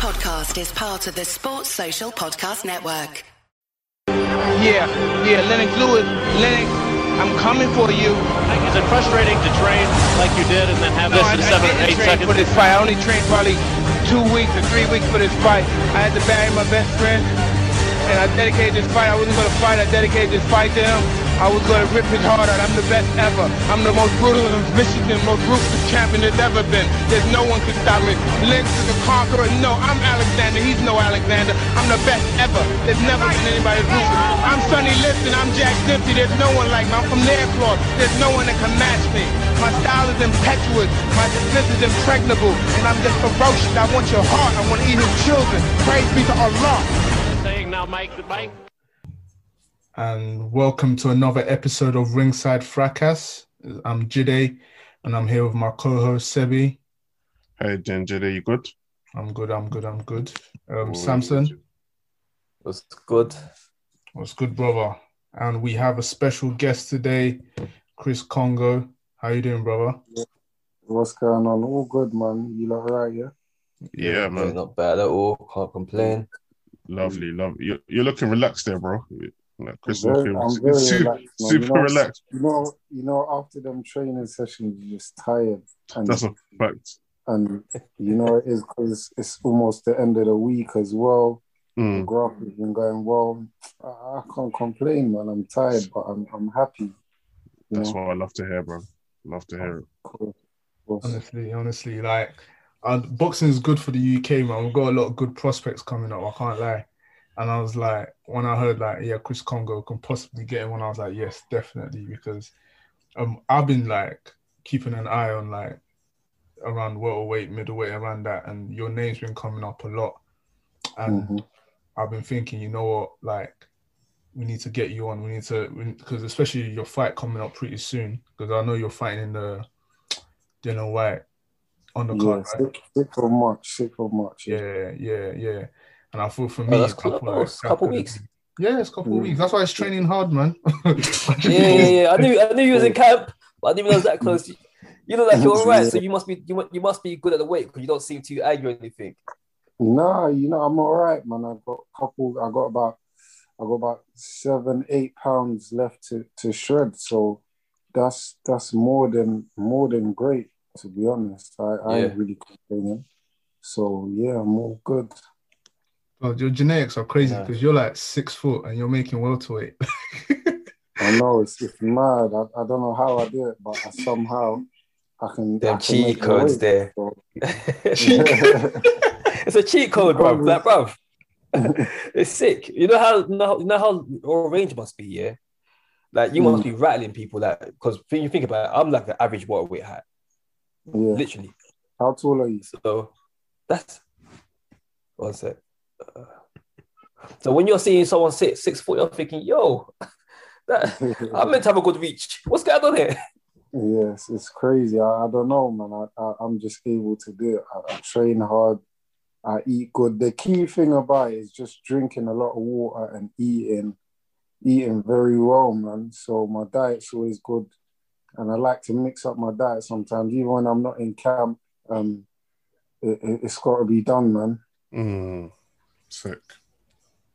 podcast is part of the Sports Social Podcast Network. Yeah, yeah, Lennox Lewis, Lennox, I'm coming for you. Is it frustrating to train like you did and then have this I, in I seven, didn't eight seconds? for this fight. I only trained probably two weeks or three weeks for this fight. I had to bury my best friend, and I dedicated this fight. I wasn't gonna fight. I dedicated this fight to him. I was gonna rip his heart out. I'm the best ever. I'm the most brutal and vicious and most ruthless champion there's ever been. There's no one can stop me. Lynch is the conqueror. No, I'm Alexander. He's no Alexander. I'm the best ever. There's never been anybody ruthless. I'm Sonny Liston. I'm Jack Dempsey. There's no one like me. I'm from the airport. There's no one that can match me. My style is impetuous. My defense is impregnable. And I'm just ferocious. I want your heart. I want to eat his children. Praise be to Allah. Saying now, Mike, Mike, and welcome to another episode of Ringside Fracas. I'm Jide, and I'm here with my co-host Sebi. Hey, Ginger, you good? I'm good. I'm good. I'm good. Um, Samson, what's good. what's good, brother? And we have a special guest today, Chris Kongo. How you doing, brother? What's going on? All good, man. You look right, yeah? Yeah, Yeah, man. not bad at all. Can't complain. Lovely, lovely. You're, you're looking relaxed there, bro. Like Chris I'm very, looking I'm very super, relaxed, super you know, relaxed. You know, you know, after them training sessions, you're just tired, and That's a fact. and you know it is because it's almost the end of the week as well. The Mm, graph has been going well. I, I can't complain, man. I'm tired, but I'm I'm happy. That's know? what I love to hear, bro. Love to hear it. Cool. Cool. Honestly, honestly, like, uh, boxing is good for the UK, man. We've got a lot of good prospects coming up. I can't lie. And I was like, when I heard like, yeah, Chris Kongo can possibly get him, when I was like, yes, definitely, because um, I've been like keeping an eye on like around welterweight, middleweight, around that, and your name's been coming up a lot. And Mhm. I've been thinking, you know what, like we need to get you on. We need to because especially your fight coming up pretty soon. Because I know you're fighting in the Dillian Whyte on the Yeah, card, right? sick for much, sick for much. Yeah, yeah, yeah. And I thought for me, Oh, that's I feel close. that Couple could've weeks. been- Yeah, it's a couple of Mm. weeks. That's why it's training hard, man. Yeah, yeah, yeah. I knew, I knew you was in camp, but I didn't even know it was that close. You, you look like you're all right, so you must be, you, you must be good at the weight because you don't seem too angry or anything. Nah, you know, I'm all right, man. I've got a couple, I got about, I got about seven, eight pounds left to, to shred. So that's, that's more than, more than great, to be honest. I, I ain't really complaining. So yeah, I'm all good. Well, your genetics are crazy Yeah. because you're like six foot and you're making welterweight. I know it's, it's mad. I, I don't know how I do it, but I somehow I can. I Them can cheat codes weight. there. So- it's a cheat code, bro. Like, bro. it's sick. You know how, you know how, you your range must be, yeah? Like, you must hmm. be rattling people like because when you think about it, I'm like an average waterweight hat, yeah. literally. How tall are you? So that's one sec. Uh, so when you're seeing someone sit six foot, you're thinking, yo, that I'm meant to have a good reach. What's going on here? Yes, it's crazy. I, I don't know, man. I, I, I'm just able to do it. I, I train hard. I eat good. The key thing about it is just drinking a lot of water and eating, eating very well, man. So my diet's always good, and I like to mix up my diet sometimes, even when I'm not in camp. Um, it, it, it's got to be done, man. Mm, sick.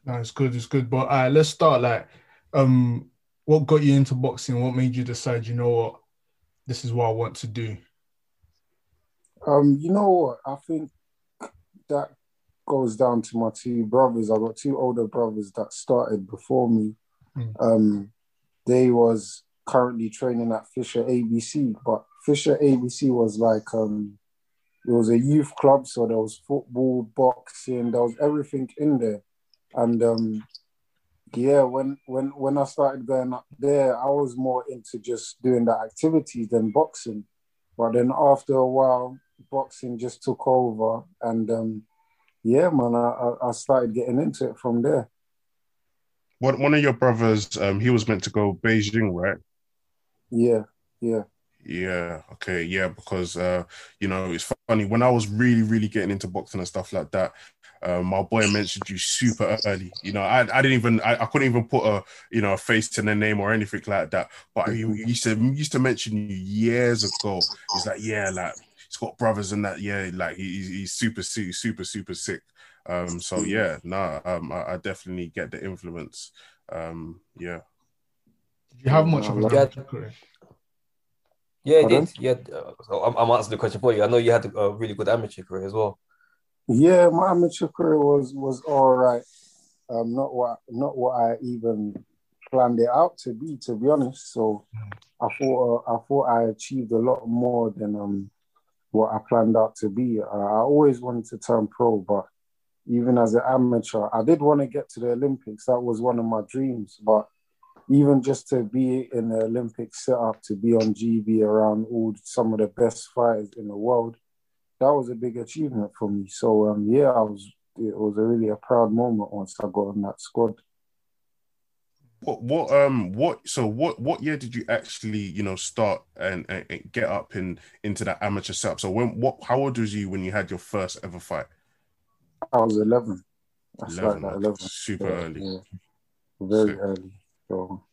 no, it's good, it's good. But uh, let's start like, um, what got you into boxing? What made you decide, you know what, this is what I want to do? Um, you know what? I think that goes down to my two brothers. I got two older brothers that started before me. Mm. Um, they was currently training at Fisher ABC, but Fisher ABC was like um, it was a youth club, so there was football, boxing, there was everything in there, and um, yeah, when when when I started going up there, I was more into just doing the activities than boxing. But then after a while, boxing just took over, and um, yeah, man, I, I- I started getting into it from there. One, one of your brothers, um, he was meant to go Beijing, right? Yeah, yeah, Yeah. Okay. Yeah. Because uh, you know, it's funny when I was really, really getting into boxing and stuff like that. Um, my boy mentioned you super early. You know, I, I didn't even I, I couldn't even put a you know a face to the name or anything like that. But he, he used to he used to mention you years ago. He's like, yeah, like he's got brothers and that. Yeah, like he, he's super, super, super, super sick. Um, so yeah, nah, um, I, I definitely get the influence. Um, yeah. Did you have much of a Yeah. career? Yeah, it did. Yeah, uh, so I'm, I'm answering the question for you. I know you had a really good amateur career as well. Yeah, my amateur career was was all right. Um, not what not what I even planned it out to be, to be honest. So I thought uh, I thought I achieved a lot more than um what I planned out to be. Uh, I always wanted to turn pro, but even as an amateur, I did want to get to the Olympics. That was one of my dreams, but even just to be in the Olympic setup, to be on GB around all some of the best fighters in the world, that was a big achievement for me. So um, yeah, I was. It was a really a proud moment once I got on that squad. What what um what so what what year did you actually you know start and, and, and get up in into that amateur setup? So when what how old was you when you had your first ever fight? I was eleven. That's 11, like that eleven. super Yeah, early. yeah. Very early. So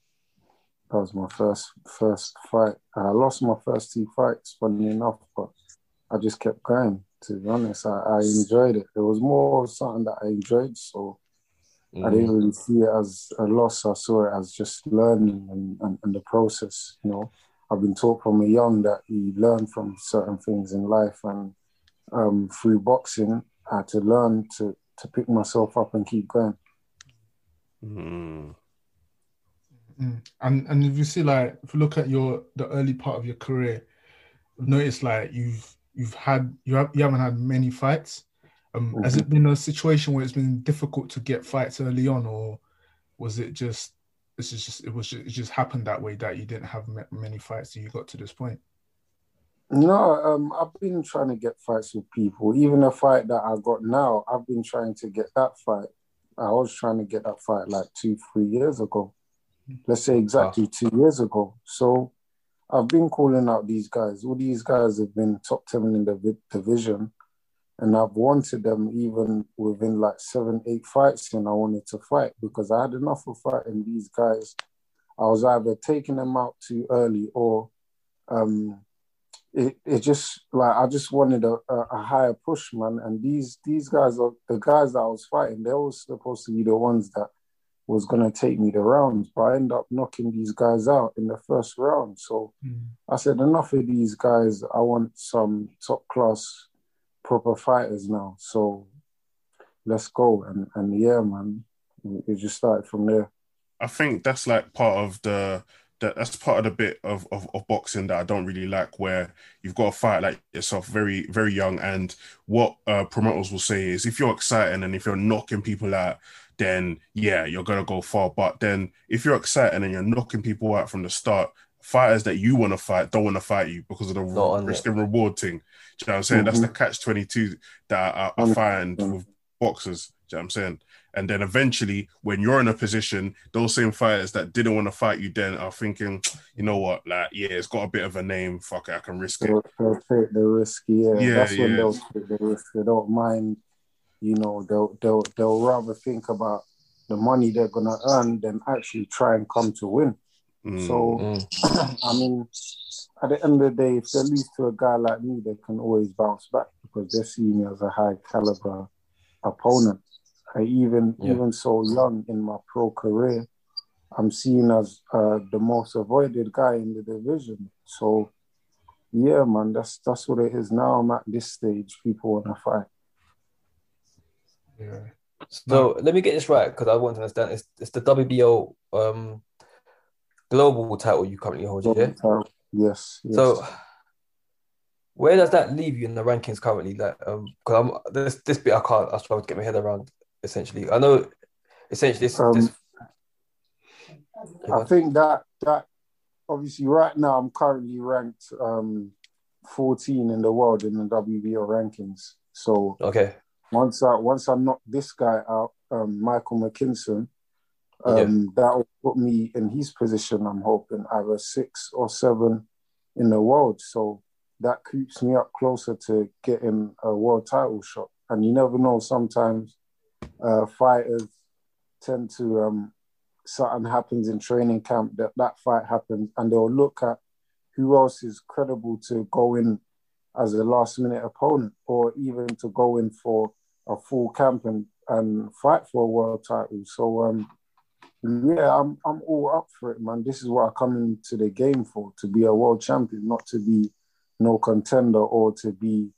that was my first first fight. I lost my first two fights, funny enough, but I just kept going. To be honest, I, I enjoyed it. It was more something that I enjoyed, so I didn't Mm. really see it as a loss. I saw it as just learning and, and, and the process. You know, I've been taught from a young that you learn from certain things in life, and um, through boxing, I had to learn to to pick myself up and keep going. Mm. Mm. And and if you see like if you look at your the early part of your career, I've noticed like you've you've had you have you haven't had many fights. Um, Has it been a situation where it's been difficult to get fights early on, or was it just this is just it was just, it just happened that way that you didn't have ma- many fights till you got to this point? No, um, I've been trying to get fights with people. Even a fight that I got now, I've been trying to get that fight. I was trying to get that fight like two, three years ago. Let's say exactly two years ago. So I've been calling out these guys. All these guys have been top 10 in the division. And I've wanted them even within like seven, eight fights. And I wanted to fight because I had enough of fighting these guys. I was either taking them out too early or um, it, it just like I just wanted a, a, a higher push, man. And these these guys are the guys that I was fighting. They were supposed to be the ones that was gonna take me the rounds, but I end up knocking these guys out in the first round. So I said enough of these guys. I want some top class, proper fighters now. So let's go. And and yeah, man, it just started from there. I think that's like part of the that that's part of the bit of, of, of boxing that I don't really like where you've got to fight like yourself very, very young. And what uh, promoters will say is if you're exciting and if you're knocking people out, then yeah, you're gonna go far. But then if you're exciting and you're knocking people out from the start, fighters that you want to fight don't want to fight you because of the Not risk it. and reward thing. Do you know what I'm saying? That's the mm-hmm. catch twenty two that I, I find with boxers. Do you know what I'm saying? And then eventually, when you're in a position, those same fighters that didn't want to fight you then are thinking, you know what, like, yeah, it's got a bit of a name. Fuck it, I can risk it. They'll, they'll take the risk. Yeah, Yeah, that's when they'll take the risk. They don't mind. You know, they'll they'll they'll rather think about the money they're gonna earn than actually try and come to win. Mm. So Mm. I mean, at the end of the day, if they lose to a guy like me, they can always bounce back because they see me as a high caliber opponent. I even Yeah. even so young in my pro career, I'm seen as uh, the most avoided guy in the division. So, yeah, man, that's that's what it is. Now I'm at this stage. People want to fight. Yeah. So let me get this right because I want to understand. It's, it's the WBO um, global title you currently hold, yeah? Yes. yes. So where does that leave you in the rankings currently? Like, um, because I'm this this bit I can't. I struggle to get my head around. Essentially, I know. Essentially, this, Um, this I think that that obviously right now I'm currently ranked um, 14 in the world in the WBO rankings. So okay. Once I once I knock this guy out, um, Michael McKinson, um, that will put me in his position. I'm hoping either six or seven in the world. So that keeps me up closer to getting a world title shot. And you never know. Sometimes uh, fighters tend to um, something happens in training camp that that fight happens, and they'll look at who else is credible to go in as a last minute opponent, or even to go in for a full camp and, and fight for a world title. So um, yeah, I'm I'm all up for it, man. This is what I come into the game for: to be a world champion, not to be no contender or to be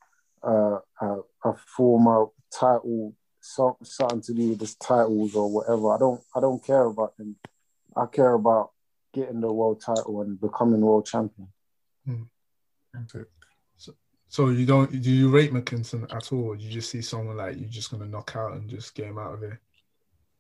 uh, a, a former title, something to do with this titles or whatever. I don't I don't care about them. I care about getting the world title and becoming world champion. Hmm. So, so you don't do you rate McKinson at all? Or you just see someone like you're just gonna knock out and just get him out of here?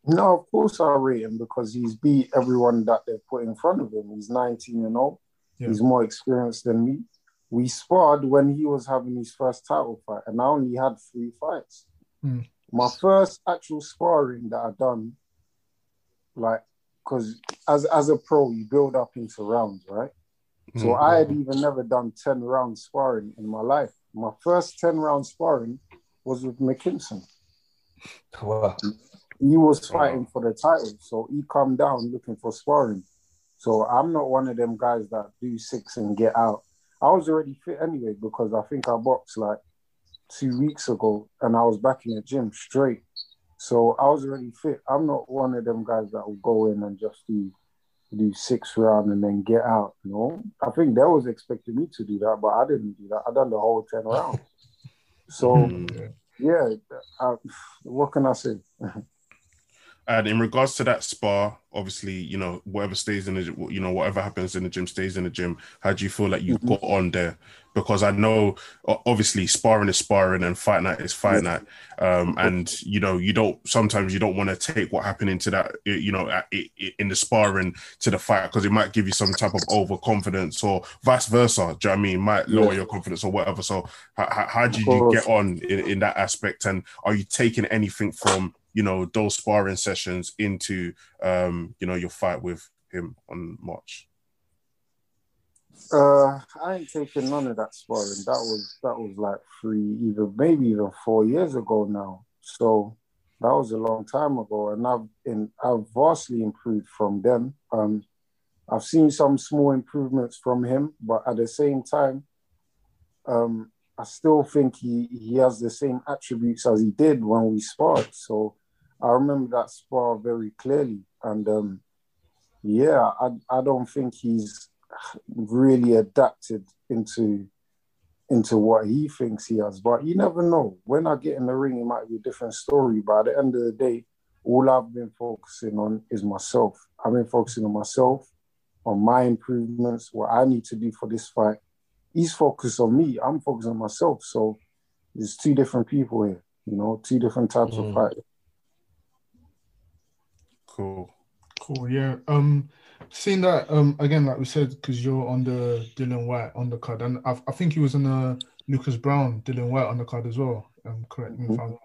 No, of course I rate him because he's beat everyone that they've put in front of him. He's 19 and 0. Yeah. He's more experienced than me. We sparred when he was having his first title fight, and I only had three fights. Mm. My first actual sparring that I done, like, because as as a pro, you build up into rounds, right? So mm. I had even never done 10 round sparring in my life. My first 10 round sparring was with McKinson. Wow he was fighting for the title, so he come down looking for sparring. So I'm not one of them guys that do six and get out. I was already fit anyway because I think I boxed like two weeks ago and I was back in the gym straight. So I was already fit. I'm not one of them guys that will go in and just do do six round and then get out. You know, I think they was expecting me to do that, but I didn't do that. I done the whole ten rounds. So hmm. yeah, I, what can I say? And in regards to that spar, obviously, you know, whatever stays in the, you know, whatever happens in the gym stays in the gym. How do you feel like you mm-hmm. got on there? Because I know, obviously, sparring is sparring and fight night is fight night. Um, and you know, you don't sometimes you don't want to take what happened into that, you know, in the sparring to the fight because it might give you some type of overconfidence or vice versa. Do you know I mean? Might lower yeah. your confidence or whatever. So, how, how did you get on in, in that aspect? And are you taking anything from you know those sparring sessions into um, you know your fight with him on March? Uh, I ain't taking none of that sparring. That was that was like three, even maybe even four years ago now. So that was a long time ago, and I've in I've vastly improved from then. Um, I've seen some small improvements from him, but at the same time, um, I still think he he has the same attributes as he did when we sparred. So I remember that spar very clearly, and um, yeah, I I don't think he's really adapted into into what he thinks he has. But you never know. When I get in the ring, it might be a different story. But at the end of the day, all I've been focusing on is myself. I've been focusing on myself, on my improvements, what I need to do for this fight. He's focused on me. I'm focused on myself. So there's two different people here, you know, two different types mm. of fighters. Cool. Cool. Yeah. Um, seeing that um again, like we said, because you're on the Dillian Whyte undercard, and I, I think he was on the Lucas Browne Dillian Whyte undercard as well. Um, correct me if I'm wrong.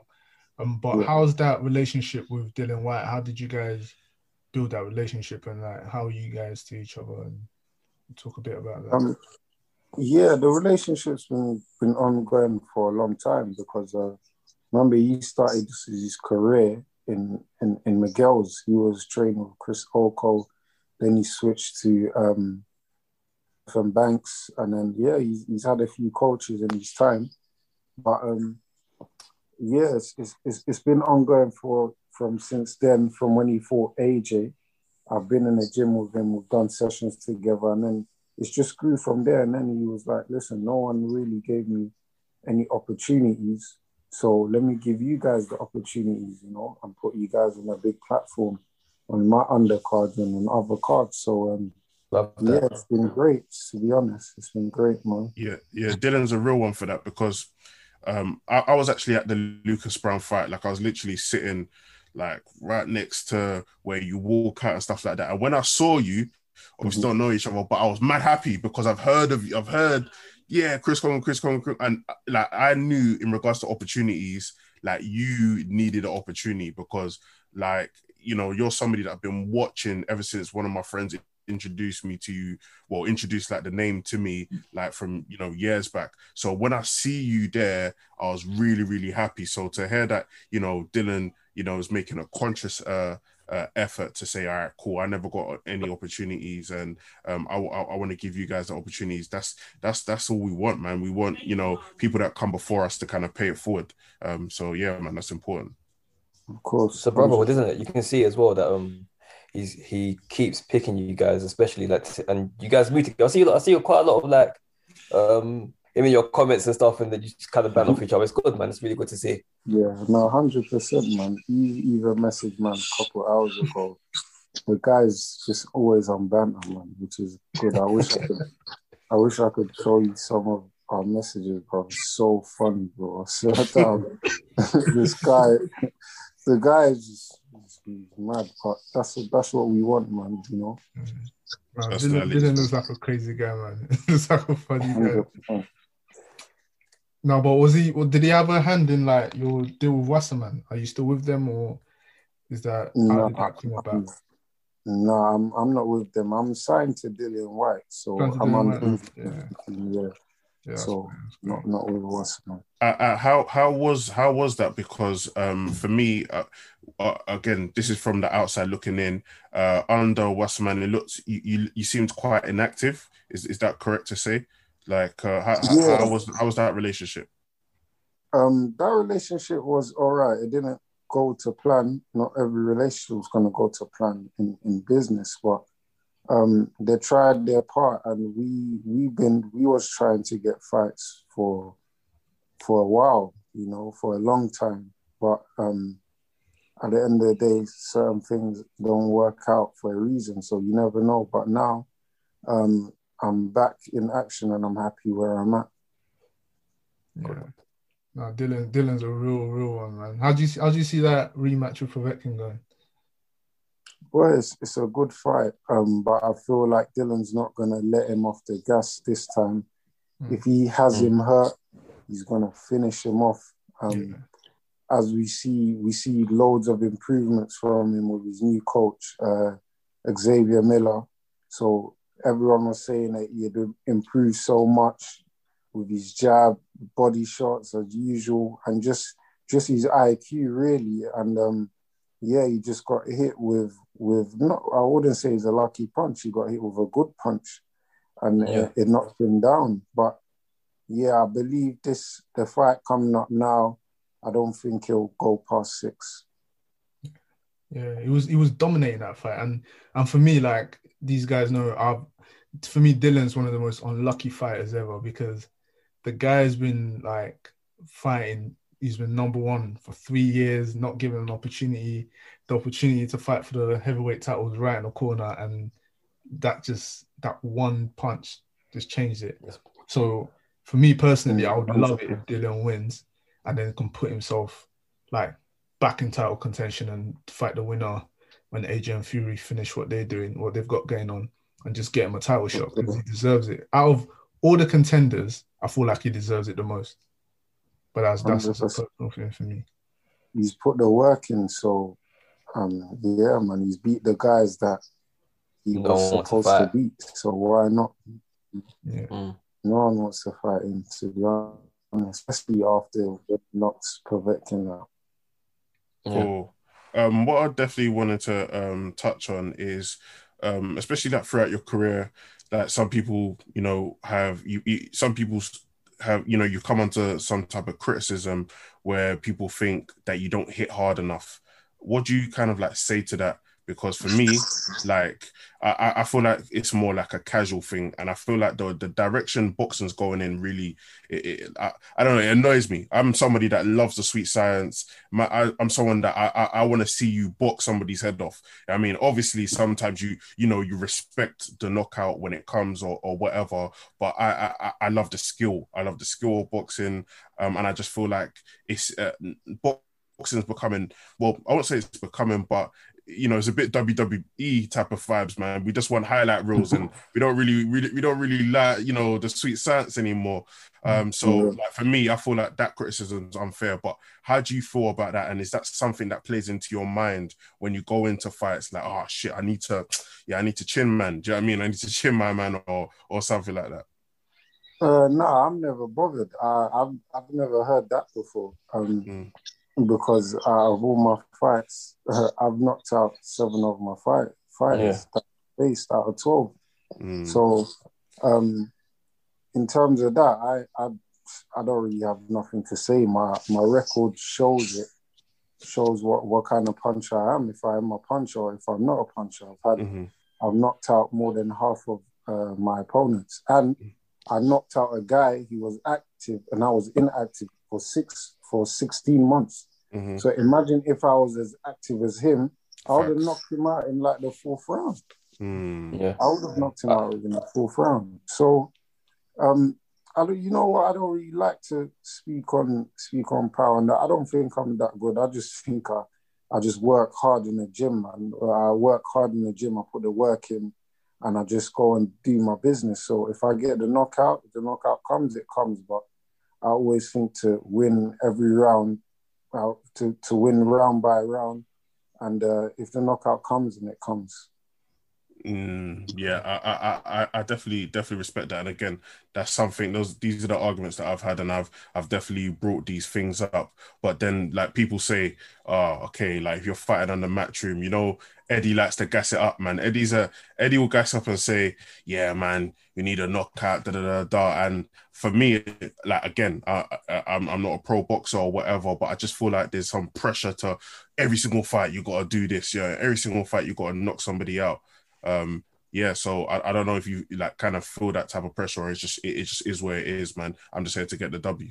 Um, but yeah. how's that relationship with Dillian Whyte? How did you guys build that relationship, and like how are you guys to each other? And talk a bit about that. Um, yeah, the relationship's been been ongoing for a long time because uh, remember he started his career in, in, in Miguel's. He was training with Chris Oko. Then he switched to um, from Banks, and then yeah, he's, he's had a few coaches in his time. But um, yeah, it's, it's, it's been ongoing for from since then. From when he fought AJ, I've been in the gym with him. We've done sessions together, and then it's just grew from there. And then he was like, "Listen, no one really gave me any opportunities so let me give you guys the opportunities, you know, and put you guys on a big platform on my undercards and on other cards. So um, yeah, it's been great to be honest. It's been great, man. Yeah, yeah. Dylan's a real one for that because um, I, I, was actually at the Lucas Browne fight. Like I was literally sitting like right next to where you walk out and stuff like that. And when I saw you, obviously mm-hmm. don't know each other, but I was mad happy because I've heard of you. I've heard yeah, Chris Kongo, Chris Kongo, and like I knew in regards to opportunities, like you needed an opportunity because like you know you're somebody that I've been watching ever since one of my friends introduced me to you well introduced like the name to me like from you know years back. So when i see you there i was really really happy. So to hear that you know dylan you know is making a conscious uh uh, effort to say, all right, cool, I never got any opportunities, and um, I, I, I want to give you guys the opportunities. That's that's that's all we want, man. We want you know people that come before us to kind of pay it forward. Um, so yeah, man, that's important. Of course, So brotherhood, isn't it? You can see as well that um he's he keeps picking you guys, especially like and you guys meet together. I see I see quite a lot of like um I mean your comments and stuff and then you just kind of ban off each other. It's good, man. It's really good to see. Yeah, no, hundred percent, man. He even messaged man a couple hours ago. The guy's just always on banter, man, which is good. I wish I could. I wish I could show you some of our messages, bro. It's so funny, bro. I swear down. this guy, the guy is just he's mad, but that's that's what we want, man. You know, Man, That's Dylan, valid. Dylan looks like a crazy guy, man. looks like a funny guy. 100%. No, but was he? Well, did he have a hand in like your deal with Wasserman? Are you still with them, or is that how No, did that come about? I'm, no, I'm I'm not with them. I'm signed to Dillian Whyte, so Signed to I'm Dillian on. White, yeah. Yeah, Yeah, so fine, that's fine. not not with Wasserman. uh, uh, how how was how was that? Because um, for me, uh, uh, again, this is from the outside looking in. Uh, under Wasserman, it looked you, you you seemed quite inactive. Is is that correct to say? Like, uh, how, Yeah. how was how was that relationship? Um, that relationship was all right. It didn't go to plan. Not every relationship was going to go to plan in, in business, but um, they tried their part, and we we been we was trying to get fights for for a while, you know, for a long time. But um, at the end of the day, certain things don't work out for a reason, so you never know. But now, um, I'm back in action, and I'm happy where I'm at. Yeah. No, Dylan, Dylan's a real, real one, man. How do you see, how do you see that rematch with Povetkin going? Well, it's, it's a good fight, um, but I feel like Dylan's not going to let him off the gas this time. Mm. If he has Mm. him hurt, he's going to finish him off. Um, Yeah. As we see, we see loads of improvements from him with his new coach, uh, Xavier Miller. So everyone was saying that he had improved so much with his jab, body shots as usual, and just just his IQ really. And um, yeah, he just got hit with with not. I wouldn't say it's a lucky punch. He got hit with a good punch, and Yeah. it, it knocked him down. But yeah, I believe this the fight coming up now. I don't think he'll go past six. Yeah, he was he was dominating that fight, and and for me, like these guys know, I've, for me, Dylan's one of the most unlucky fighters ever because the guy's been like fighting. He's been number one for three years, not given an opportunity. The opportunity to fight for the heavyweight title was right in the corner, and that just that one punch just changed it. So for me personally, I would love it if Dylan wins and then can put himself like back in title contention and fight the winner when AJ and Fury finish what they're doing, what they've got going on, and just get him a title shot because he deserves it. Out of all the contenders, I feel like he deserves it the most. But that's that's just a 100%. personal thing for me. He's put the work in, so um, yeah, man, he's beat the guys that he No was one wants to supposed to fight. beat. So why not? Yeah. Mm. No one wants to fight him, to be honest, especially after knocks Povetkin out. Yeah. Cool. Um, what I definitely wanted to um, touch on is, um, especially that throughout your career, that some people, you know, have you, you some people have, you know, you've come onto some type of criticism where people think that you don't hit hard enough. What do you kind of like say to that? Because for me, like I, I- feel like it's more like a casual thing, and I feel like the the direction boxing's going in really, it, it, I, I don't know, it annoys me. I'm somebody that loves the sweet science. My, I, I'm someone that I, I, I want to see you box somebody's head off. I mean, obviously, sometimes you you know you respect the knockout when it comes or, or whatever, but I, I I- I love the skill. I love the skill of boxing, um, and I just feel like it's uh, boxing's becoming well. I won't say it's becoming, but you know, it's a bit WWE type of vibes, man. We just want highlight reels, and we don't really, really, we don't really like, you know, the sweet science anymore. Um, so, like for me, I feel like that criticism is unfair. But how do you feel about that? And is that something that plays into your mind when you go into fights? Like, oh shit, I need to, yeah, I need to chin man. Do you know what I mean? I need to chin my man, or or something like that. Uh, no, I'm never bothered. I, I've I've never heard that before. Um, Mm. Because out of all my fights, I've knocked out seven of my fight fights that based out of twelve. Mm. So, um, in terms of that, I, I I don't really have nothing to say. My my record shows it, shows what what kind of puncher I am. If I am a puncher, or if I'm not a puncher, I've had Mhm. I've knocked out more than half of uh, my opponents, and I knocked out a guy. He was active, and I was inactive for six for sixteen months. Mhm. So imagine if I was as active as him, I would have knocked him out in like the fourth round. Mm. Yeah. I would have knocked him out in the fourth round. So, um, I don't, you know what? I don't really like to speak on speak on power, and. I don't think I'm that good. I just think I, I just work hard in the gym, and I work hard in the gym. I put the work in, and I just go and do my business. So if I get the knockout, if the knockout comes, it comes. But I always think to win every round, uh, to to win round by round, and uh, if the knockout comes, and it comes. Mm, yeah, I, I, I, I definitely, definitely respect that. And again, that's something. Those, these are the arguments that I've had, and I've, I've definitely brought these things up. But then, like people say, oh, okay, like if you're fighting on the matchroom, you know, Eddie likes to gas it up, man. Eddie's a Eddie will gas up and say, yeah, man, you need a knockout, da da da da. And for me, like again, I, I, I'm, I'm not a pro boxer or whatever, but I just feel like there's some pressure to every single fight you got to do this. Yeah, every single fight you got to knock somebody out um yeah so I, I don't know if you like kind of feel that type of pressure or it's just it, it just is where it is man i'm just here to get the w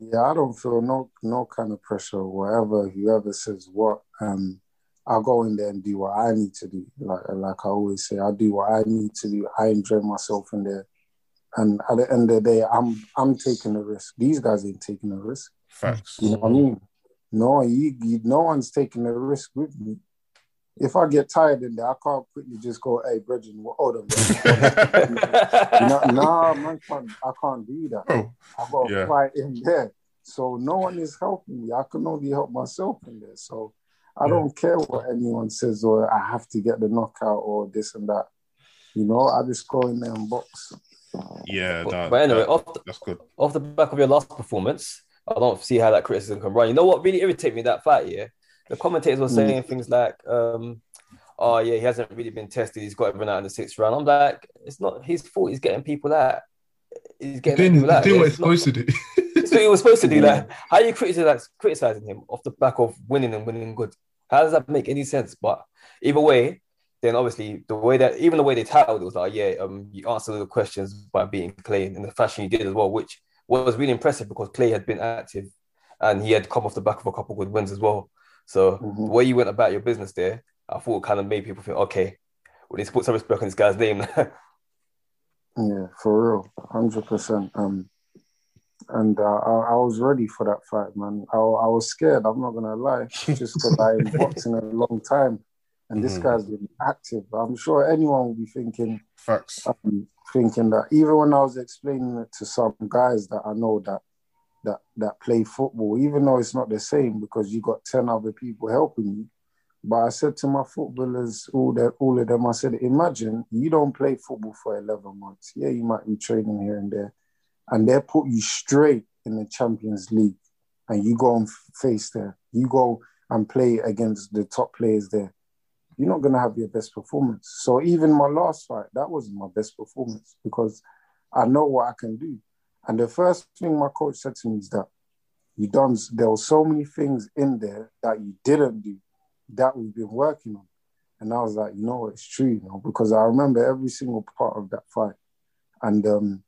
Yeah, I don't feel no no kind of pressure. Whatever whoever says what, um, I'll go in there and do what I need to do. Like like I always say, I do what I need to do. I enjoy myself in there, and at the end of the day, I'm I'm taking the risk. These guys ain't taking the risk. facts You know what I mean? No, you, you no one's taking the risk with me. If I get tired in there, I can't quickly just go, "Hey, Bridget, well, hold on." nah, nah, man, can't, I can't do that. oh I got to Yeah. fight in there. So no one is helping me. I can only help myself in there. So I don't care what anyone says or I have to get the knockout or this and that. You know, I just go in there and box. yeah But, that- but anyway, that- off the, that's good off the back of your last performance, I don't see how that criticism can run. You know what really irritated me that fight, yeah? The commentators were saying things like, um, oh yeah, he hasn't really been tested, he's got everyone out in the sixth round. I'm like, it's not his fault, he's getting people out. He's getting people out. yeah? what it's supposed to do. What he was supposed to do. Like, how are you criticizing, criticizing him off the back of winning and winning good? How does that make any sense? But either way, then obviously the way that even the way they titled it was like, yeah, um, you answered the questions by being Clay in the fashion you did as well, which was really impressive because Clay had been active and he had come off the back of a couple good wins as well. So Mhm. the way you went about your business there, I thought it kind of made people think, okay, we need to put some respect on this guy's name. Yeah, for real, hundred percent. Um, and uh, I, I was ready for that fight, man. I, I was scared. I'm not gonna lie, just because I ain't boxing a long time, and this Mhm. guy's been active. I'm sure anyone will be thinking, facts um, thinking that even when I was explaining it to some guys that I know that that that play football, even though it's not the same because you got ten other people helping you. But I said to my footballers, all that, all of them, I said, imagine you don't play football for eleven months. Yeah, you might be training here and there, and they put you straight in the Champions League, and you go and face there. You go and play against the top players there you're not to have your best performance. So even my last fight, that wasn't my best performance because I know what I can do. And the first thing my coach said to me is that you done. There were so many things in there that you didn't do that we've been working on. And I was like, you know it's true, you know, because I remember every single part of that fight. And um,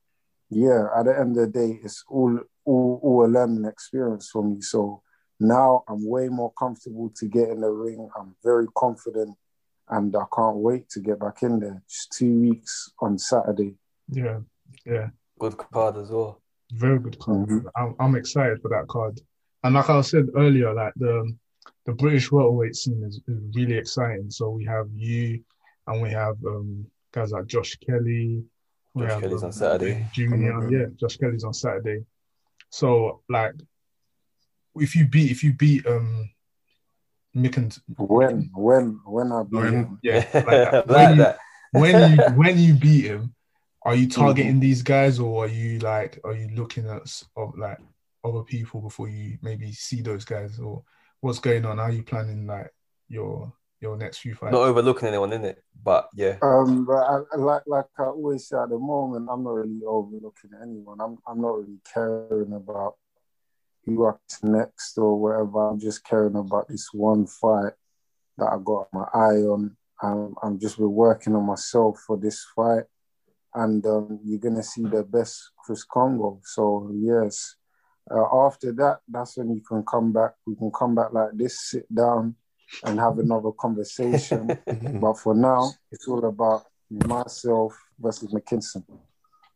yeah, at the end of the day, it's all all, all a learning experience for me. So now I'm way more comfortable to get in the ring. I'm very confident and I can't wait to get back in there. Just two weeks on Saturday. yeah, yeah. Good card as well. Very good card. Mhm. I'm, I'm excited for that card. And like I said earlier, like the the British welterweight scene is, is really exciting. So we have you, and we have um, guys like Josh Kelly. We Josh have, Kelly's um, on Saturday. Junior, Mhm. yeah, Josh Kelly's on Saturday. So like, if you beat if you beat um Mick and When, when, when I beat When? him. yeah, like like that. when, you, that. when you when you beat him, are you Mm-hmm. targeting these guys or are you like are you looking at of like other people before you maybe see those guys, or what's going on? How are you planning like your your next few fights? Not overlooking anyone in it, but yeah. Um, but I, I- like like I always say at the moment, I'm not really overlooking anyone. I'm I'm not really caring about who acts next or whatever. I'm just caring about this one fight that I got my eye on. I'm I'm just been working on myself for this fight, and um, you're gonna see the best Chris Kongo. So yes, uh, after that, that's when you can come back. We can come back like this, sit down, and have another conversation. but for now, it's all about myself versus McKinson.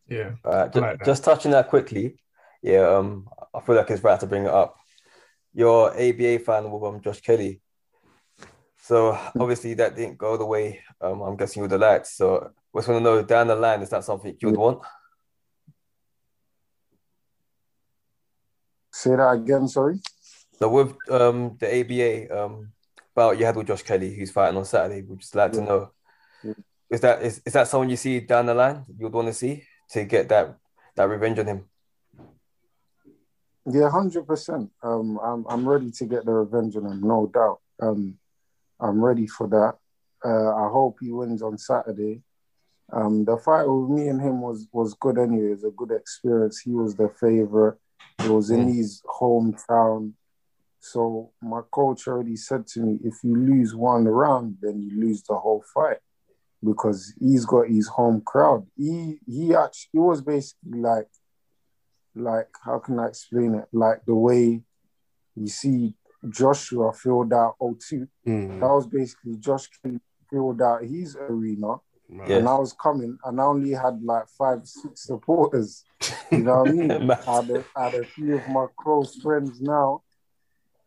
Yeah, Uh, ju- like just touching that quickly, yeah. Um, I feel like it's right to bring it up. You're ABA fan with um Josh Kelly, so obviously that didn't go the way um I'm guessing you would have liked. So I just want to know down the line, is that something you would want? Say that again, sorry. So with um the ABA um bout you had with Josh Kelly, who's fighting on Saturday, we'd just like to know Yeah. is that is, is that someone you see down the line you'd want to see to get that that revenge on him? Yeah, hundred percent. Um, I'm I'm ready to get the revenge on him, no doubt. Um, I'm ready for that. Uh, I hope he wins on Saturday. Um, the fight with me and him was was good anyway. It was a good experience. He was the favorite. It was in his hometown. So my coach already said to me, if you lose one round, then you lose the whole fight because he's got his home crowd. He he actually he was basically like like how can I explain it? Like the way you see Joshua filled out O2. Mm. That was basically Josh Kelly filled out his arena. Man. Yeah. And I was coming and I only had like five, six supporters. You know what I mean? I had, a, I had a few of my close friends now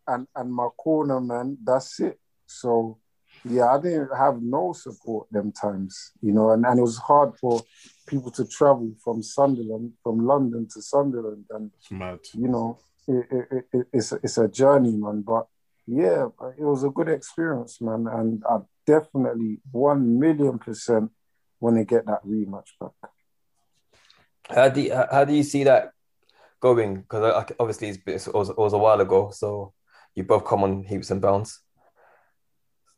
and, and my corner man, that's it. So yeah, I didn't have no support them times, you know, and, and it was hard for people to travel from Sunderland, from London to Sunderland and mad. you know, it, it, it, it's, a, it's a journey, man. But yeah, it was a good experience, man. And I definitely, one million percent, want to get that rematch back. How do you, how do you see that going? Because obviously it's, been- it, was, it was a while ago, so you both come on heaps and bounds.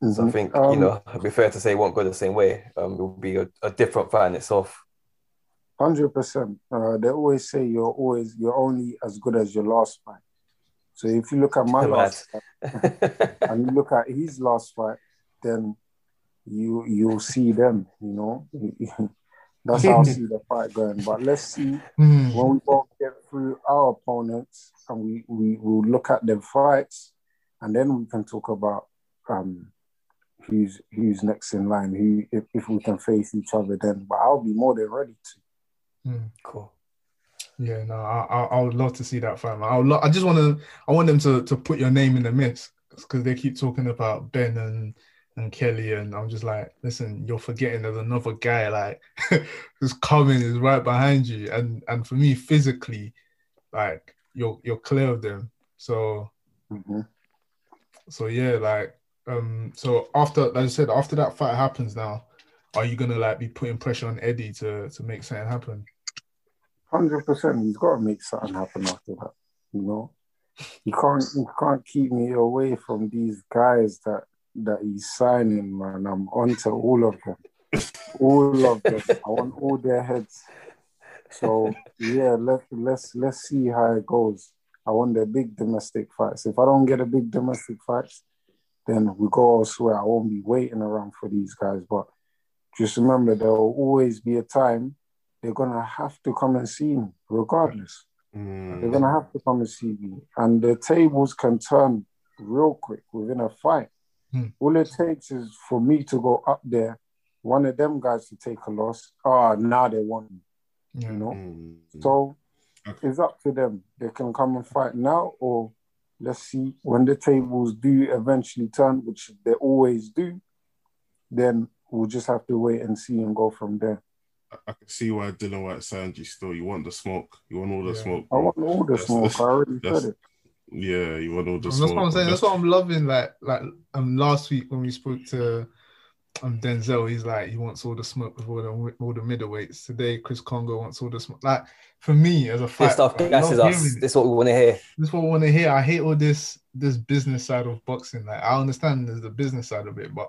So I Mhm. think Um, you know it'd be fair to say it won't go the same way. Um, it will be a, a different fight in itself. Hundred percent. Uh, they always say you're always you're only as good as your last fight. So if you look at my last fight and you look at his last fight, then you you'll see them. You know, that's how I see the fight going. But let's see Hmm. when we both get through our opponents and we we will look at their fights, and then we can talk about um who's who's next in line. Who if, if we can face each other then. But I'll be more than ready to. Hmm. cool. Yeah, no, I, I I would love to see that fight, man. I would lo- I just want to I want them to to put your name in the mix because they keep talking about Benn and and Kelly, and I'm just like, listen, you're forgetting there's another guy like who's coming is right behind you, and and for me physically, like you're you're clear of them. So Mhm. so yeah, like um, so after like I said, after that fight happens now, are you gonna like be putting pressure on Eddie to to make something happen? Hundred percent. He's got to make something happen after that. You know, you can't you can't keep me away from these guys that that he's signing, man. I'm onto all of them, all of them. I want all their heads. So yeah, let's let's let's see how it goes. I want the big domestic fights. If I don't get a big domestic fights, then we go elsewhere. I won't be waiting around for these guys. But just remember, there will always be a time they're gonna have to come and see me, regardless. They're Mm. gonna have to come and see me, and the tables can turn real quick within a fight. Hmm. All it takes is for me to go up there, one of them guys to take a loss. Oh, now they want me, Yeah. you know. Mm. So Okay. it's up to them. They can come and fight now, or let's see when the tables do eventually turn, which they always do. Then we'll just have to wait and see and go from there. I- I can see why Dillian Whyte signed you still. You want the smoke. You want all the Yeah. smoke. I want all the That's- smoke. I already said it. Yeah, you want all the That's smoke. what I'm saying. That's what I'm loving. Like like um last week when we spoke to um, Denzel, he's like he wants all the smoke with all the all the middleweights. Today, Chris Kongo wants all the smoke. Like for me as a This fighter, stuff I gasses us. hearing. This is what we want to hear. This is what we want to hear. I hate all this this business side of boxing. Like I understand there's the business side of it, but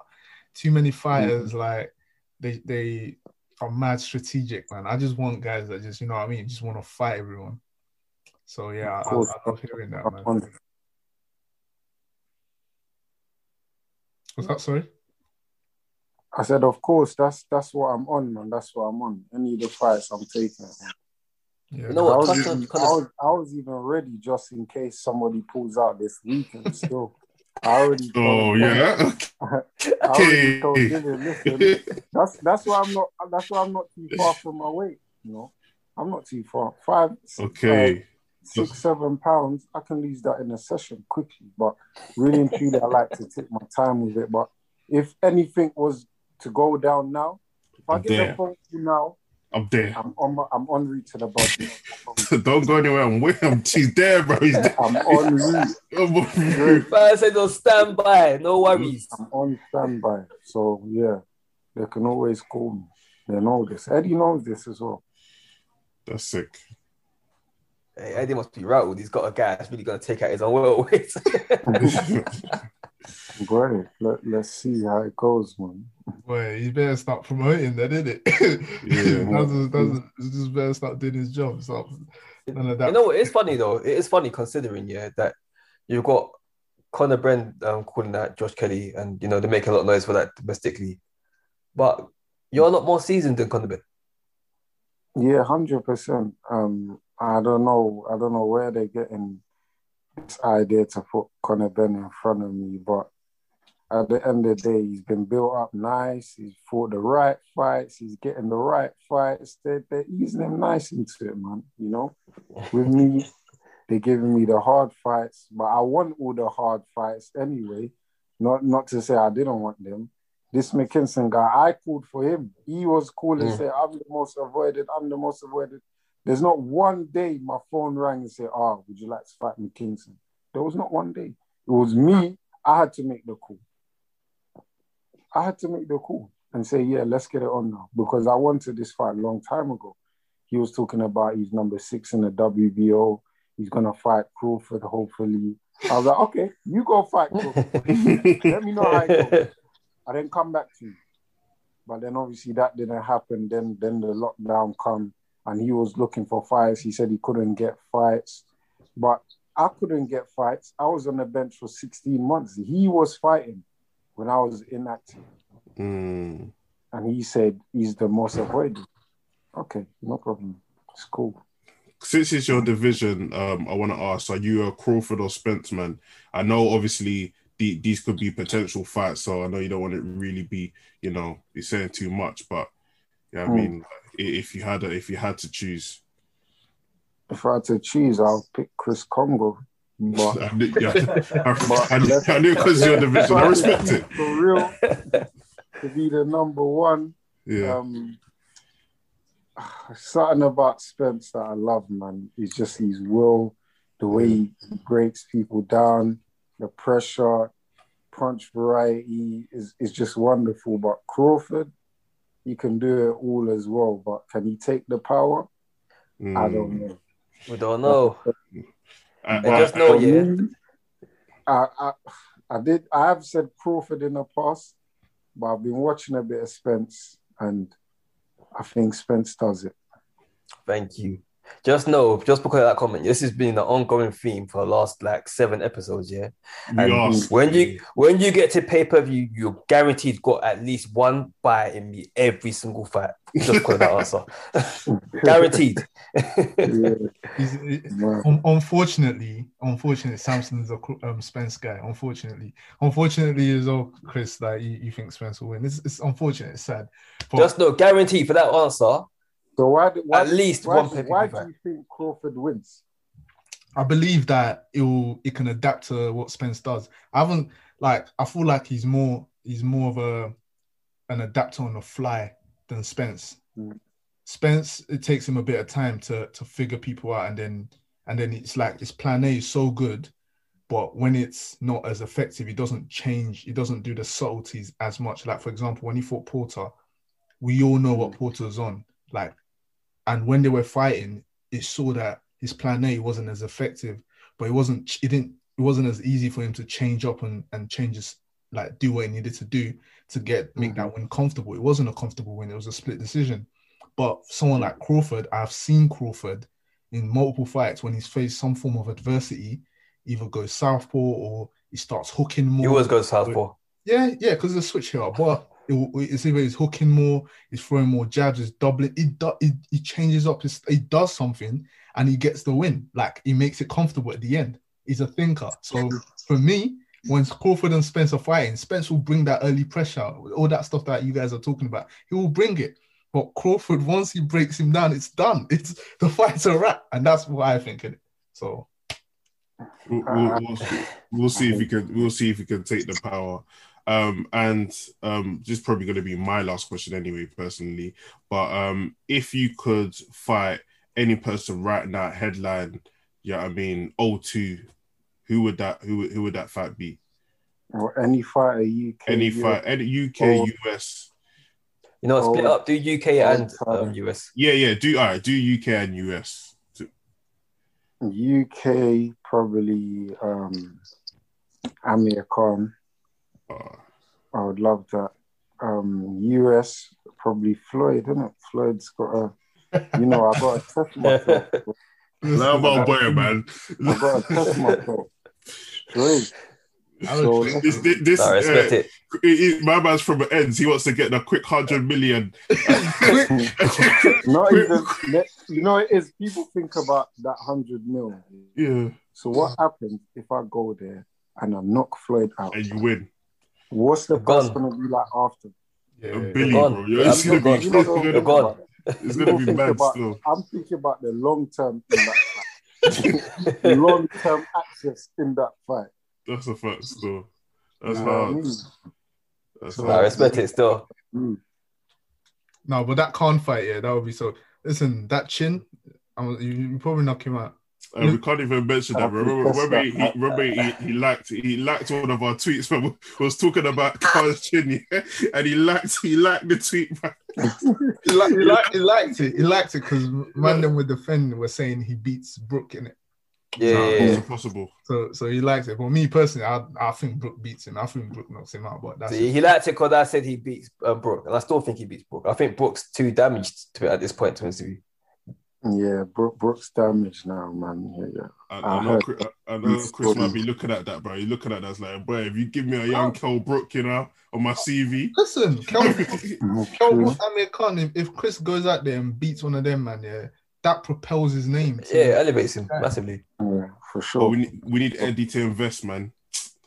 too many fighters like they they are mad strategic, man. I just want guys that just you know what I mean, just want to fight everyone. So yeah, I, I love hearing that, man. Was that sorry? I said, of course, that's that's what I'm on, man. That's what I'm on. Any of the fights I'm taking. Yeah. You know I what? was, even, kind I, was, I was even ready just in case somebody pulls out this weekend. Still, I already. Oh told- yeah. I already told Okay. Dylan, listen, that's that's why I'm not. That's why I'm not too far from my weight. You know, I'm not too far. Five, Okay. Six, seven pounds. I can lose that in a session quickly. But really and truly, I like to take my time with it. But if anything was to go down now, if I I'm get there. the phone call now, I'm there. I'm on. My, I'm en route to the budget. Don't go anywhere. I'm with him. He's there, bro. He's there. I'm en route. Man said on standby, no worries. I'm on standby. So yeah, they can always call me. They know this. Eddie knows this as well. That's sick. Hey, Eddie must be rattled. He's got a guy that's really going to take out his own welterweight. Great. Let, let's see how it goes, man. Boy, you better start promoting that, did it? Yeah. doesn't, doesn't, just better start doing his job. Stop none of that. You know what? It's funny though. It is funny considering, yeah, that you've got Conor Benn um, calling that Josh Kelly, and you know they make a lot of noise for that domestically. But you're a lot more seasoned than Conor Benn. Yeah, hundred percent. I don't know. I don't know where they're getting this idea to put Conor Benn in front of me, but at the end of the day, he's been built up nice. He's fought the right fights. He's getting the right fights. They're, they're easing him nice into it, man. You know, with me, they're giving me the hard fights, but I want all the hard fights anyway. Not not to say I didn't want them. This McKinson guy, I called for him. He was calling, Mm. say, I'm the most avoided, I'm the most avoided. There's not one day my phone rang and said, Oh, would you like to fight McKinson? There was not one day. It was me. I had to make the call. I had to make the call and say, Yeah, let's get it on now. Because I wanted this fight a long time ago. He was talking about he's number six in the WBO. He's gonna fight Crawford, hopefully. I was like, okay, you go fight Crawford. Let me know how it goes. I then come back to you. But then obviously that didn't happen. Then then the lockdown come and he was looking for fights. He said he couldn't get fights. But I couldn't get fights. I was on the bench for 16 months. He was fighting when I was inactive. Mm. And he said he's the most avoided. Okay, no problem. It's cool. Since it's your division, um, I want to ask: Are you a Crawford or Spence man? I know, obviously, the, these could be potential fights, so I know you don't want to really be, you know, be saying too much. But yeah, I Hmm. mean, i- if you had a, if you had to choose, If I had to choose, I'll pick Chris Kongo. But I knew, yeah, I, I, knew- I knew because your division. I respect it. For real, to be the number one, Yeah, um, something about Spence that I love, man. It's just his will, the way he breaks people down, the pressure, punch variety is is just wonderful. But Crawford, he can do it all as well. But can he take the power? I Mm. don't know. We don't know. I, I just know, For yeah. I, I I did I have said Crawford in the past, but I've been watching a bit of Spence and I think Spence does it. Thank you. Just know, just because of that comment, this has been an ongoing theme for the last like seven episodes, yeah. And asked. when you when you get to pay per view, you're guaranteed got at least one buy in me every single fight. Just because of that answer, guaranteed. Yeah, He's- he- unfortunately, unfortunately, Samson's a um, Spence guy. Unfortunately, unfortunately, as well, Chris, like you, you think Spence will win. It's, it's unfortunate. It's sad. But just know, guaranteed for that answer. So why, why At least why, one do- pay-per-view why do you think Crawford wins? I believe that it will it can adapt to what Spence does. I haven't like I feel like he's more he's more of a an adapter on the fly than Spence. Mm. Spence it takes him a bit of time to to figure people out and then and then it's like his plan A is so good but when it's not as effective, he doesn't change. He doesn't do the subtleties as much. Like for example, when he fought Porter, we all know what Porter's on. Like, and when they were fighting, it saw that his plan A wasn't as effective, but it wasn't. It didn't. It wasn't as easy for him to change up and and change his like do what he needed to do to get make that mm. win comfortable. It wasn't a comfortable win. It was a split decision. But someone like Crawford, I've seen Crawford in multiple fights when he's faced some form of adversity, either go southpaw or he starts hooking more. He always goes southpaw. Yeah, yeah, because it's a switch here. But it, either he's hooking more, he's throwing more jabs, he's doubling. He, do, he, he changes up his, he does something and he gets the win. Like he makes it comfortable at the end. He's a thinker. So for me, when Crawford and Spence are fighting, Spence will bring that early pressure, all that stuff that you guys are talking about. He will bring it. But Crawford, once he breaks him down, it's done. It's the fight's a wrap, and that's what I think. It. So We'll, we'll, we'll see if we can. We'll see if we can take the power. Um, and um, this is probably going to be my last question anyway, personally. But um, if you could fight any person right now, headline, yeah, I mean, O2, who would that? Who who would that fight be? Or any fighter, UK. Any US. fight, any UK, Or- US. You know, split up. Do UK and um, US. Yeah, yeah. Do all right. Do UK and US. UK probably um Amir Khan. Uh, I would love that. Um US probably Floyd, isn't it? Floyd's got a you know, I got to test myself. How about boy, man? I got to test myself. Great. So, This, this, this I respect uh, it. it- it- my man's from the ends. He wants to get a quick hundred million. not even you know it is people think about that hundred mil. Yeah, So what happens if I go there and I knock Floyd out? and you win. What's the Gone. price gonna be like after? A yeah, billion, gone. bro. Yeah, it's gonna be. You know, It's gonna, You're gone. it's gonna be People think mad about- still. I'm thinking about the long term in that fight. long term access in that fight. That's a fact still. That's You know what I hard. mean? That's I hard. respect it still. Mm. no, but that Khan fight, yeah, that would be so. Listen, that chin, I was, you, you probably knock him out. Uh, we can't even mention that. I'll Remember, remember, he, that. remember he, he liked he liked one of our tweets when we was talking about Carl's chin, yeah? and he liked he liked the tweet. man. He, li- he, li- he liked it. He liked it because man them with defending were saying he beats Brook in it. Yeah, Nah, yeah, it's yeah. impossible. So so he likes it. But me personally, I, I think Brook beats him. I think Brook knocks him out. But that's So he liked it because I said he beats uh, Brook, and I still think he beats Brook. I think Brook's too damaged to it at this point. To be honest with you. Yeah, Brook, Brook's damaged now, man. Yeah, yeah. I, I I know, heard Chris, I, I know he's Chris might be looking at that, bro. He's looking at that, it's like, boy, if you give me a young Kel Brook, you know, on my CV, listen, Kel, Kel. Brook, Amir Khan. If, if Chris goes out there and beats one of them, man, yeah, that propels his name. to- Yeah, elevates him massively. Yeah, for but sure. we need we need Eddie to invest, man.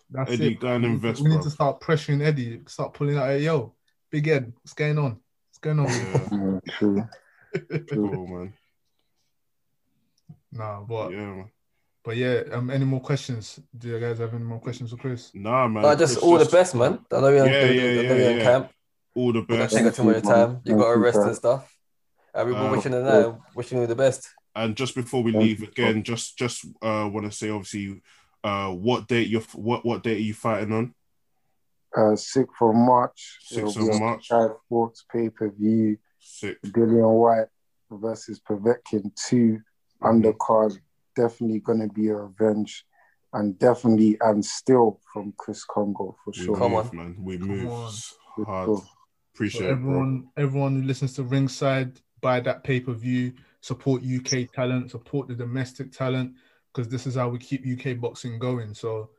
That's Eddie, it. go and We need to- invest, We need bro. to start pressuring Eddie. Start pulling out. Hey, yo, Big Ed, what's going on? What's going on? Yeah, Yeah, true. True. cool, man. Nah, but Yeah, man. but yeah. Um, any more questions? Do you guys have any more questions for Chris? Nah, man. No, just Chris, all the best, man. I know you're, Yeah, I know yeah, you're yeah, in camp. All the You're gonna best. take up too much Thank you, man. time. You got a Thank you, rest and stuff. And we've been Uh, wishing you that, wishing you the best. And just before we leave again, just just uh want to say obviously, uh, what date you what what date are you fighting on? Uh, 6th of March. 6th It'll be of March. Sky Sports pay per view. Sick. Dillian Whyte versus Povetkin 2 undercard. Definitely going to be a revenge. And definitely, and still from Chris Kongo for We sure. Come on. man. We move on. For hard. sure. So Appreciate it, bro. everyone, everyone who listens to Ringside, buy that pay per view. Support UK talent. Support the domestic talent because this is how we keep UK boxing going. So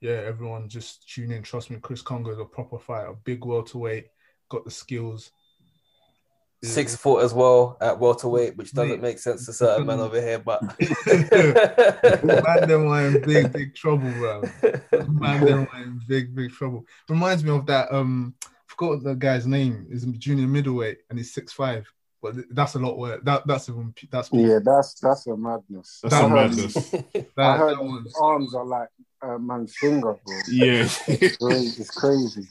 yeah, everyone just tune in. Trust me, Chris Kongo is a proper fighter, big welterweight, got the skills. Six foot as well at welterweight, which doesn't Mate. make sense to certain men over here, but Man, them are in big, big trouble, bro. Man, them are in big, big trouble. Reminds me of that. Um, forgot the guy's name. Is junior middleweight, and he's six five. But that's a lot worse. That that's even that's Yeah, that's that's a madness. That's That a was- madness. that, I heard that his arms are like a man's finger, bro. yeah. It's crazy. It's crazy.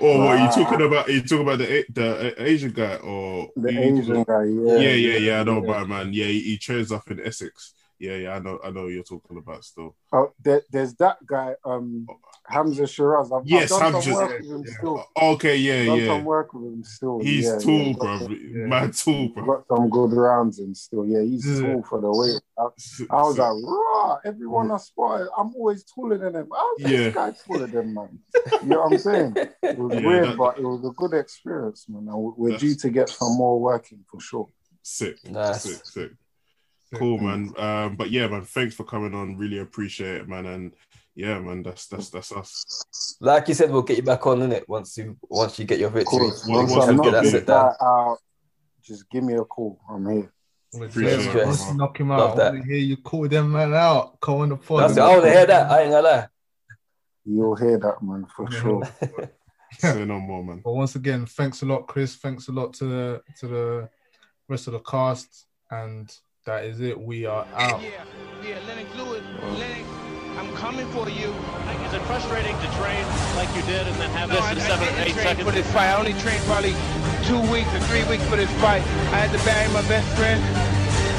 Or what are you talking about? Are you talking about the the A- Asian guy or The Asian guy, yeah. Yeah, yeah, yeah. I know about it, man. Yeah, he, he trains up in Essex. yeah, yeah. I know, I know what you're talking about still. Oh, there, there's that guy, um, Hamzah Sheeraz. I've, Yes, I've done Hamza- some work with him yeah. still. Okay, yeah, done yeah. some work with him still. He's yeah, tall, yeah. bro. Got, Yeah. Man, tall, bro. got some good rounds and still. Yeah, he's Yeah. tall for the weight. I, I was like, raw. Everyone I spotted, I'm always taller than him. How's Yeah. this guy taller than man? You know what I'm saying? It was Yeah, weird, that- but it was a good experience, man. And we're That's- due to get some more working for sure. sick, Nice. sick, sick. Cool, man. Um, but yeah, man, thanks for coming on. Really appreciate it, man. And yeah, man, that's that's that's us. Like you said, we'll get you back on in it once you once you get your victory. course, Well, once once I it's knock that yeah. sit down. guy out, just give me a call. I'm here. Appreciate it, Once man. knock him Love out, I that. want to hear you call them man out. Call on the phone. That's it. I want to hear that. I ain't gonna lie. You'll hear that, man, for Yeah. sure. Say no more, man. But once again, thanks a lot, Chris. Thanks a lot to the to the rest of the cast, and that is it. We are out. Yeah, yeah, coming for you. Is it frustrating to train like you did and then have No, this in I seven, eight seconds? for this fight. I only trained probably two weeks or three weeks for this fight. I had to bury my best friend,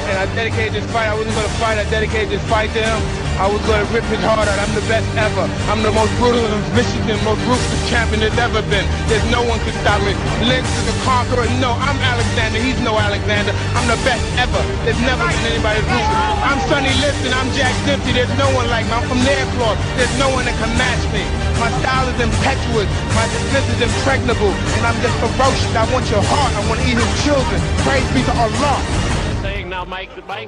and I dedicated this fight. I wasn't going to fight. I dedicated this fight to him. I was going to rip his heart out. I'm the best ever. I'm the most brutal and Michigan, most ruthless champion there's ever been. There's no one can stop me. Lennox is a conqueror. No, I'm Alexander. He's no Alexander. I'm the best ever. There's never been anybody ruthless. I'm Sonny Liston. I'm Jack Dempsey. There's no one like me. I'm from Nairclaw. There's no one that can match me. My style is impetuous. My defense is impregnable. And I'm just ferocious. I want your heart. I want to eat his children. Praise be to Allah. Saying now, Mike, Mike.